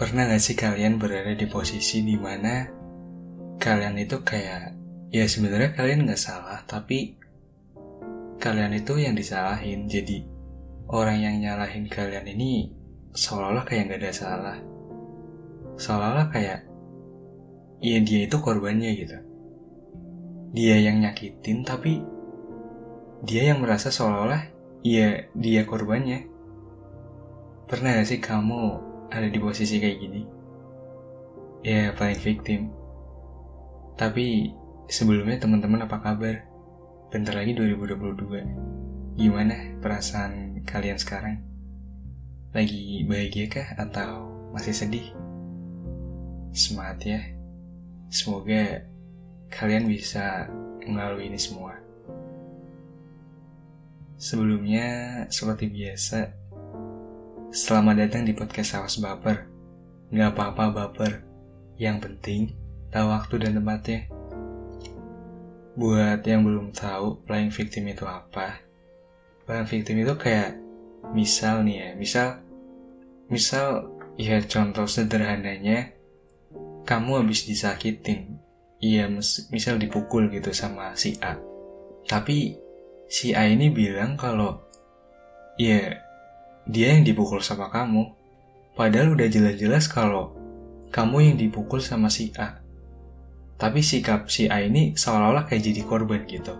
Pernah gak sih kalian berada di posisi di mana kalian itu kayak ya sebenarnya kalian gak salah tapi kalian itu yang disalahin. Jadi orang yang nyalahin kalian ini seolah-olah kayak gak ada salah. Seolah-olah kayak ya dia itu korbannya gitu. Dia yang nyakitin tapi dia yang merasa seolah-olah ya dia korbannya. Pernah gak sih kamu ada di posisi kayak gini. Ya, paling victim. Tapi sebelumnya teman-teman apa kabar? Bentar lagi 2022. Gimana perasaan kalian sekarang? Lagi bahagia kah atau masih sedih? Semangat ya. Semoga kalian bisa melalui ini semua. Sebelumnya, seperti biasa, Selamat datang di podcast Awas Baper. Gak apa-apa baper. Yang penting, tahu waktu dan tempatnya. Buat yang belum tahu, playing victim itu apa? Playing victim itu kayak, misal nih ya, misal, misal, ya contoh sederhananya, kamu habis disakitin. Iya, misal dipukul gitu sama si A. Tapi, si A ini bilang kalau, ya dia yang dipukul sama kamu. Padahal udah jelas-jelas kalau kamu yang dipukul sama si A. Tapi sikap si A ini seolah-olah kayak jadi korban gitu.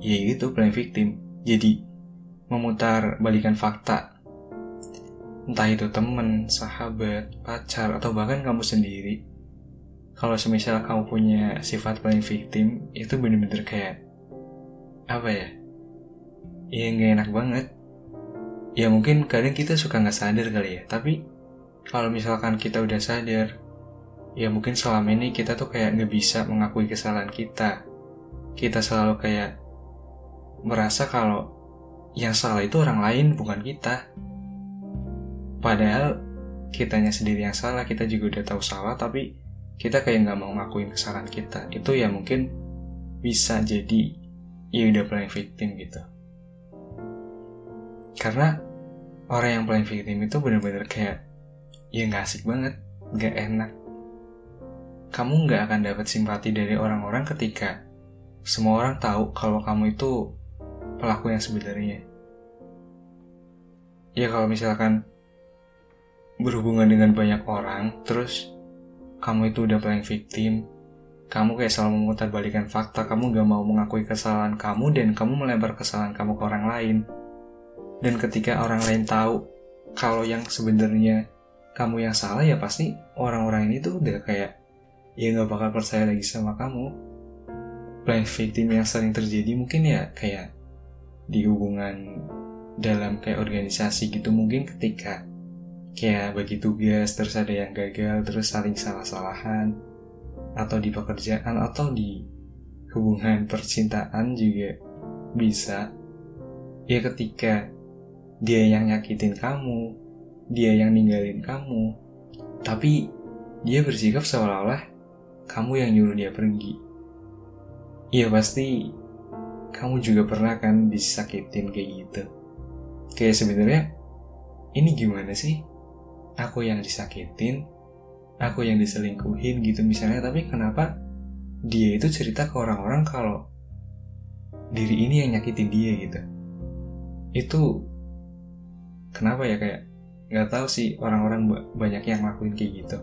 Ya gitu, playing victim. Jadi, memutar balikan fakta. Entah itu temen, sahabat, pacar, atau bahkan kamu sendiri. Kalau semisal kamu punya sifat playing victim, itu bener-bener kayak, apa ya? Ya nggak enak banget ya mungkin kadang kita suka nggak sadar kali ya. Tapi kalau misalkan kita udah sadar ya mungkin selama ini kita tuh kayak nggak bisa mengakui kesalahan kita. Kita selalu kayak merasa kalau yang salah itu orang lain bukan kita. Padahal kitanya sendiri yang salah kita juga udah tahu salah tapi kita kayak nggak mau ngakuin kesalahan kita. Itu ya mungkin bisa jadi ya udah playing victim gitu. Karena orang yang paling victim itu bener-bener kayak ya nggak asik banget, nggak enak. Kamu nggak akan dapat simpati dari orang-orang ketika semua orang tahu kalau kamu itu pelaku yang sebenarnya. Ya kalau misalkan berhubungan dengan banyak orang, terus kamu itu udah paling victim, kamu kayak selalu memutar balikan fakta, kamu gak mau mengakui kesalahan kamu dan kamu melebar kesalahan kamu ke orang lain dan ketika orang lain tahu kalau yang sebenarnya kamu yang salah ya pasti orang-orang ini tuh udah kayak ya nggak bakal percaya lagi sama kamu. Blind victim yang sering terjadi mungkin ya kayak di hubungan dalam kayak organisasi gitu mungkin ketika kayak bagi tugas terus ada yang gagal terus saling salah-salahan atau di pekerjaan atau di hubungan percintaan juga bisa ya ketika dia yang nyakitin kamu, dia yang ninggalin kamu, tapi dia bersikap seolah-olah kamu yang nyuruh dia pergi. Iya pasti kamu juga pernah kan disakitin kayak gitu. Kayak sebenarnya ini gimana sih? Aku yang disakitin, aku yang diselingkuhin gitu misalnya, tapi kenapa dia itu cerita ke orang-orang kalau diri ini yang nyakitin dia gitu. Itu kenapa ya kayak nggak tahu sih orang-orang banyak yang ngelakuin kayak gitu.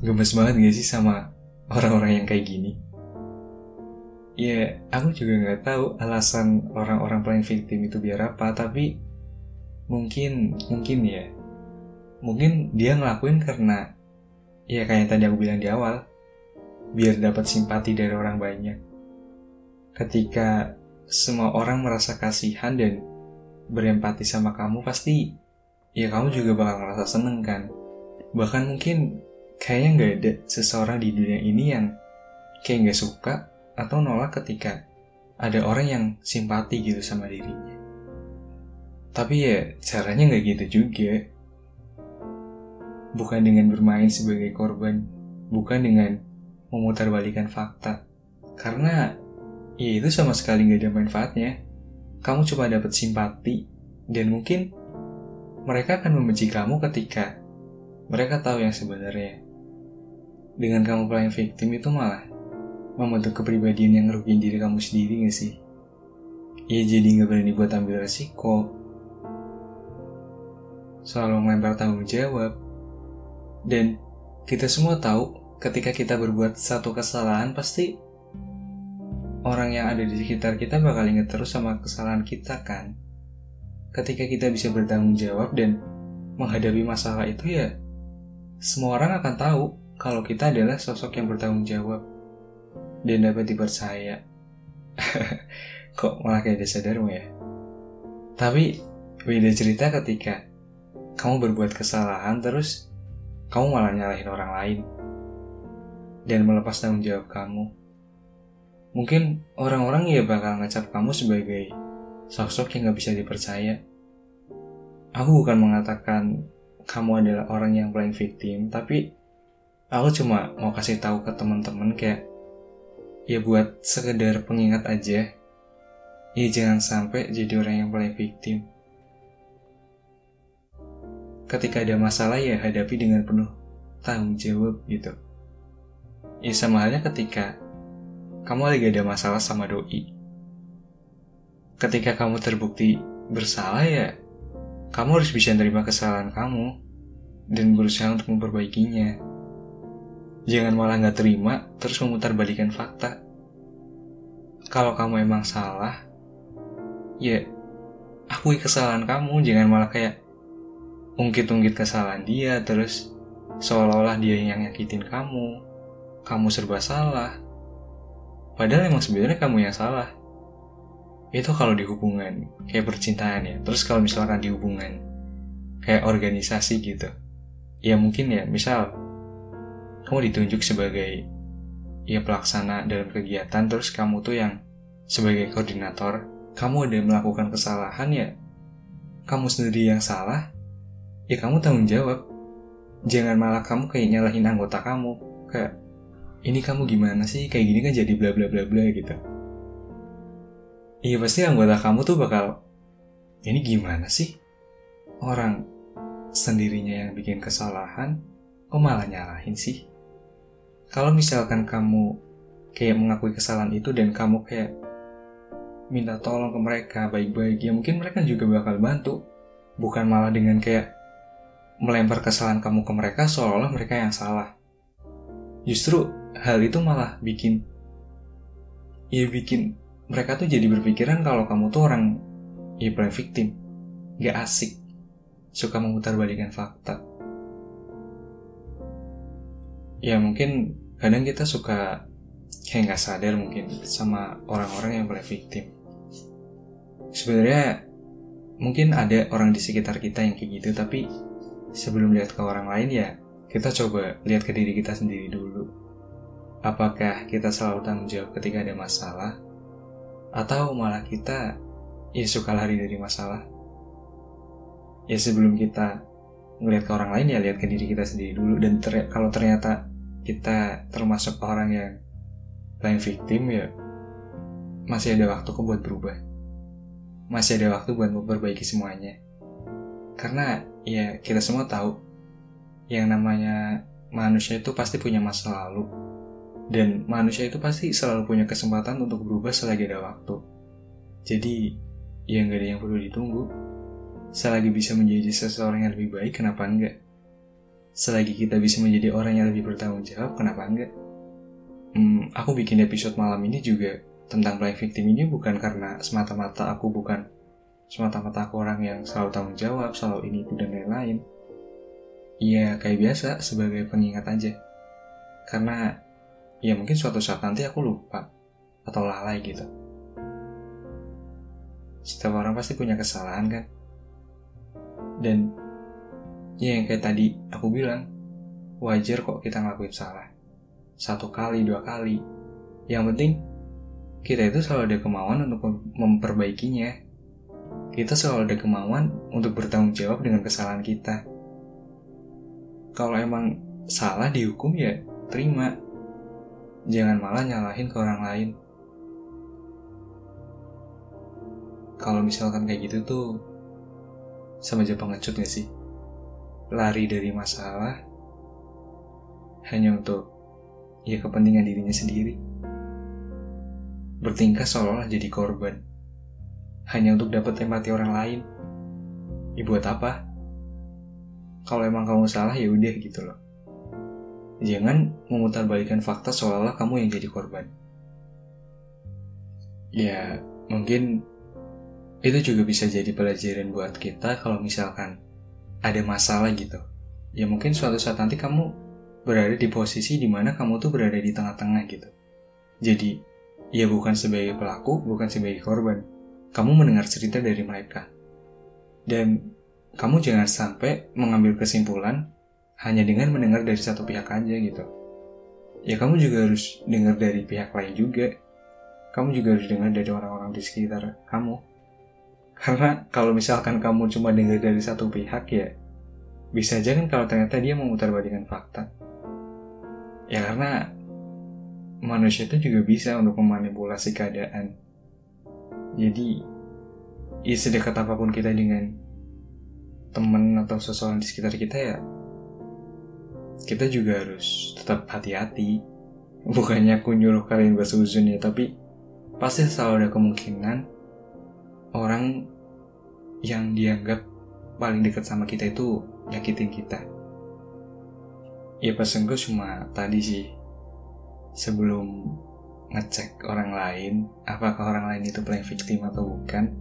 Gemes banget gak sih sama orang-orang yang kayak gini? Ya aku juga nggak tahu alasan orang-orang paling victim itu biar apa tapi mungkin mungkin ya. Mungkin dia ngelakuin karena ya kayak tadi aku bilang di awal biar dapat simpati dari orang banyak. Ketika semua orang merasa kasihan dan berempati sama kamu pasti ya kamu juga bakal ngerasa seneng kan. Bahkan mungkin kayaknya nggak ada seseorang di dunia ini yang kayak nggak suka atau nolak ketika ada orang yang simpati gitu sama dirinya. Tapi ya caranya nggak gitu juga. Bukan dengan bermain sebagai korban bukan dengan memutarbalikan fakta. Karena ya itu sama sekali nggak ada manfaatnya kamu cuma dapat simpati dan mungkin mereka akan membenci kamu ketika mereka tahu yang sebenarnya. Dengan kamu playing victim itu malah membentuk kepribadian yang ngerugiin diri kamu sendiri gak sih? Ya jadi gak berani buat ambil resiko. Selalu melempar tanggung jawab. Dan kita semua tahu ketika kita berbuat satu kesalahan pasti orang yang ada di sekitar kita bakal inget terus sama kesalahan kita kan. Ketika kita bisa bertanggung jawab dan menghadapi masalah itu ya semua orang akan tahu kalau kita adalah sosok yang bertanggung jawab dan dapat dipercaya. Kok malah kayak desa Dharma ya? Tapi beda cerita ketika kamu berbuat kesalahan terus kamu malah nyalahin orang lain dan melepas tanggung jawab kamu. Mungkin orang-orang ya bakal ngecap kamu sebagai sosok yang gak bisa dipercaya. Aku bukan mengatakan kamu adalah orang yang paling victim, tapi aku cuma mau kasih tahu ke teman-teman kayak ya buat sekedar pengingat aja. Ya jangan sampai jadi orang yang paling victim. Ketika ada masalah ya hadapi dengan penuh tanggung jawab gitu. Ya sama halnya ketika kamu lagi ada masalah sama doi. Ketika kamu terbukti bersalah ya kamu harus bisa menerima kesalahan kamu dan berusaha untuk memperbaikinya. Jangan malah nggak terima terus memutarbalikan fakta. Kalau kamu emang salah, ya akui kesalahan kamu. Jangan malah kayak ungkit-ungkit kesalahan dia terus seolah-olah dia yang nyakitin kamu. Kamu serba salah. Padahal emang sebenarnya kamu yang salah. Itu kalau di hubungan kayak percintaan ya. Terus kalau misalkan di hubungan kayak organisasi gitu ya mungkin ya misal kamu ditunjuk sebagai ya pelaksana dalam kegiatan terus kamu tuh yang sebagai koordinator kamu ada melakukan kesalahan ya kamu sendiri yang salah ya kamu tanggung jawab. Jangan malah kamu kayak nyalahin anggota kamu kayak ini kamu gimana sih? Kayak gini kan jadi bla bla bla bla gitu. Iya pasti anggota kamu tuh bakal ini gimana sih? Orang sendirinya yang bikin kesalahan kok malah nyalahin sih? Kalau misalkan kamu kayak mengakui kesalahan itu dan kamu kayak minta tolong ke mereka baik-baik ya mungkin mereka juga bakal bantu. Bukan malah dengan kayak melempar kesalahan kamu ke mereka seolah-olah mereka yang salah. Justru hal itu malah bikin ya bikin mereka tuh jadi berpikiran kalau kamu tuh orang ya paling victim, gak asik, suka memutar fakta. Ya mungkin kadang kita suka kayak nggak sadar mungkin sama orang-orang yang paling victim. Sebenarnya mungkin ada orang di sekitar kita yang kayak gitu, tapi sebelum lihat ke orang lain ya kita coba lihat ke diri kita sendiri dulu. Apakah kita selalu tanggung jawab ketika ada masalah? Atau malah kita ya suka lari dari masalah. Ya sebelum kita ngeliat ke orang lain ya lihat ke diri kita sendiri dulu dan ter kalau ternyata kita termasuk orang yang lain victim ya masih ada waktu kok buat berubah. Masih ada waktu buat memperbaiki semuanya. Karena ya kita semua tahu yang namanya manusia itu pasti punya masa lalu dan manusia itu pasti selalu punya kesempatan untuk berubah selagi ada waktu. Jadi, ya nggak ada yang perlu ditunggu. Selagi bisa menjadi seseorang yang lebih baik, kenapa enggak? Selagi kita bisa menjadi orang yang lebih bertanggung jawab, kenapa enggak? Hmm, aku bikin episode malam ini juga tentang playing victim ini bukan karena semata-mata aku bukan semata-mata aku orang yang selalu tanggung jawab, selalu ini itu dan lain-lain. Iya, kayak biasa sebagai pengingat aja. Karena ya mungkin suatu saat nanti aku lupa atau lalai gitu. Setiap orang pasti punya kesalahan kan? Dan ya yang kayak tadi aku bilang, wajar kok kita ngelakuin salah. Satu kali, dua kali. Yang penting kita itu selalu ada kemauan untuk memperbaikinya. Kita selalu ada kemauan untuk bertanggung jawab dengan kesalahan kita. Kalau emang salah dihukum ya terima Jangan malah nyalahin ke orang lain. Kalau misalkan kayak gitu tuh sama aja pengecut gak sih? lari dari masalah hanya untuk ya kepentingan dirinya sendiri. Bertingkah seolah-olah jadi korban hanya untuk dapat empati orang lain. Ya buat apa? Kalau emang kamu salah ya udah gitu loh. Jangan memutarbalikkan fakta seolah-olah kamu yang jadi korban. Ya, mungkin itu juga bisa jadi pelajaran buat kita kalau misalkan ada masalah gitu. Ya mungkin suatu saat nanti kamu berada di posisi di mana kamu tuh berada di tengah-tengah gitu. Jadi, ya bukan sebagai pelaku, bukan sebagai korban. Kamu mendengar cerita dari mereka. Dan kamu jangan sampai mengambil kesimpulan hanya dengan mendengar dari satu pihak aja gitu. Ya kamu juga harus dengar dari pihak lain juga kamu juga harus dengar dari orang-orang di sekitar kamu. Karena kalau misalkan kamu cuma dengar dari satu pihak ya, bisa aja kan kalau ternyata dia memutarbalikan fakta. Ya karena manusia itu juga bisa untuk memanipulasi keadaan. Jadi, ya sedekat apa pun kita dengan teman atau seseorang di sekitar kita ya, kita juga harus tetap hati-hati. Bukannya aku nyuruh kalian bersuzun ya, tapi pasti selalu ada kemungkinan orang yang dianggap paling dekat sama kita itu nyakitin kita. Ya pesan gue cuma tadi sih, sebelum ngecek orang lain, apakah orang lain itu playing victim atau bukan,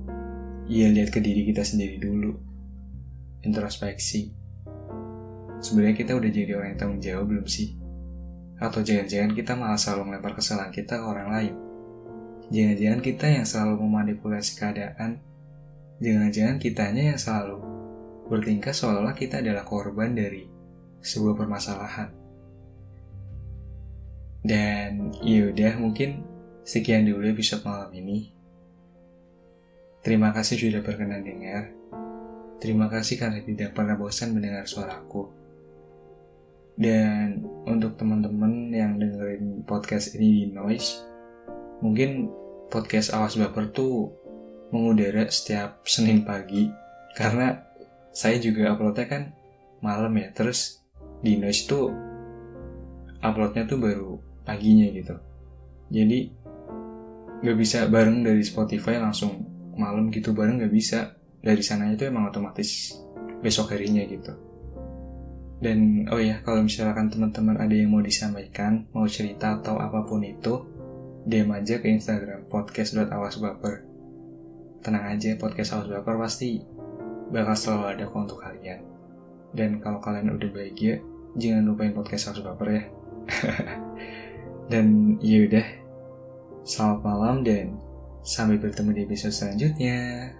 ya lihat ke diri kita sendiri dulu. Introspeksi. Sebenarnya kita udah jadi orang yang tanggung jawab belum sih? Atau jangan-jangan kita malah selalu melempar kesalahan kita ke orang lain? Jangan-jangan kita yang selalu memanipulasi keadaan. Jangan-jangan kitanya yang selalu bertingkah seolah-olah kita adalah korban dari sebuah permasalahan. Dan yaudah mungkin sekian dulu episode malam ini. Terima kasih sudah berkenan dengar. Terima kasih karena tidak pernah bosan mendengar suaraku. Dan untuk teman-teman yang dengerin podcast ini di Noise, mungkin podcast Awas Baper tuh mengudara setiap Senin pagi. Karena saya juga uploadnya kan malam ya. Terus di Noise tuh uploadnya tuh baru paginya gitu. Jadi nggak bisa bareng dari Spotify langsung malam gitu. Bareng nggak bisa. Dari sana itu emang otomatis besok harinya gitu dan oh ya kalau misalkan teman-teman ada yang mau disampaikan mau cerita atau apa pun itu DM aja ke Instagram podcast.awasbaper. Tenang aja, podcast Awas Baper pasti bakal selalu ada kok untuk kalian. Dan kalau kalian udah bahagia, jangan lupain podcast Awas Baper ya. dan yaudah, selamat malam dan sampai bertemu di episode selanjutnya.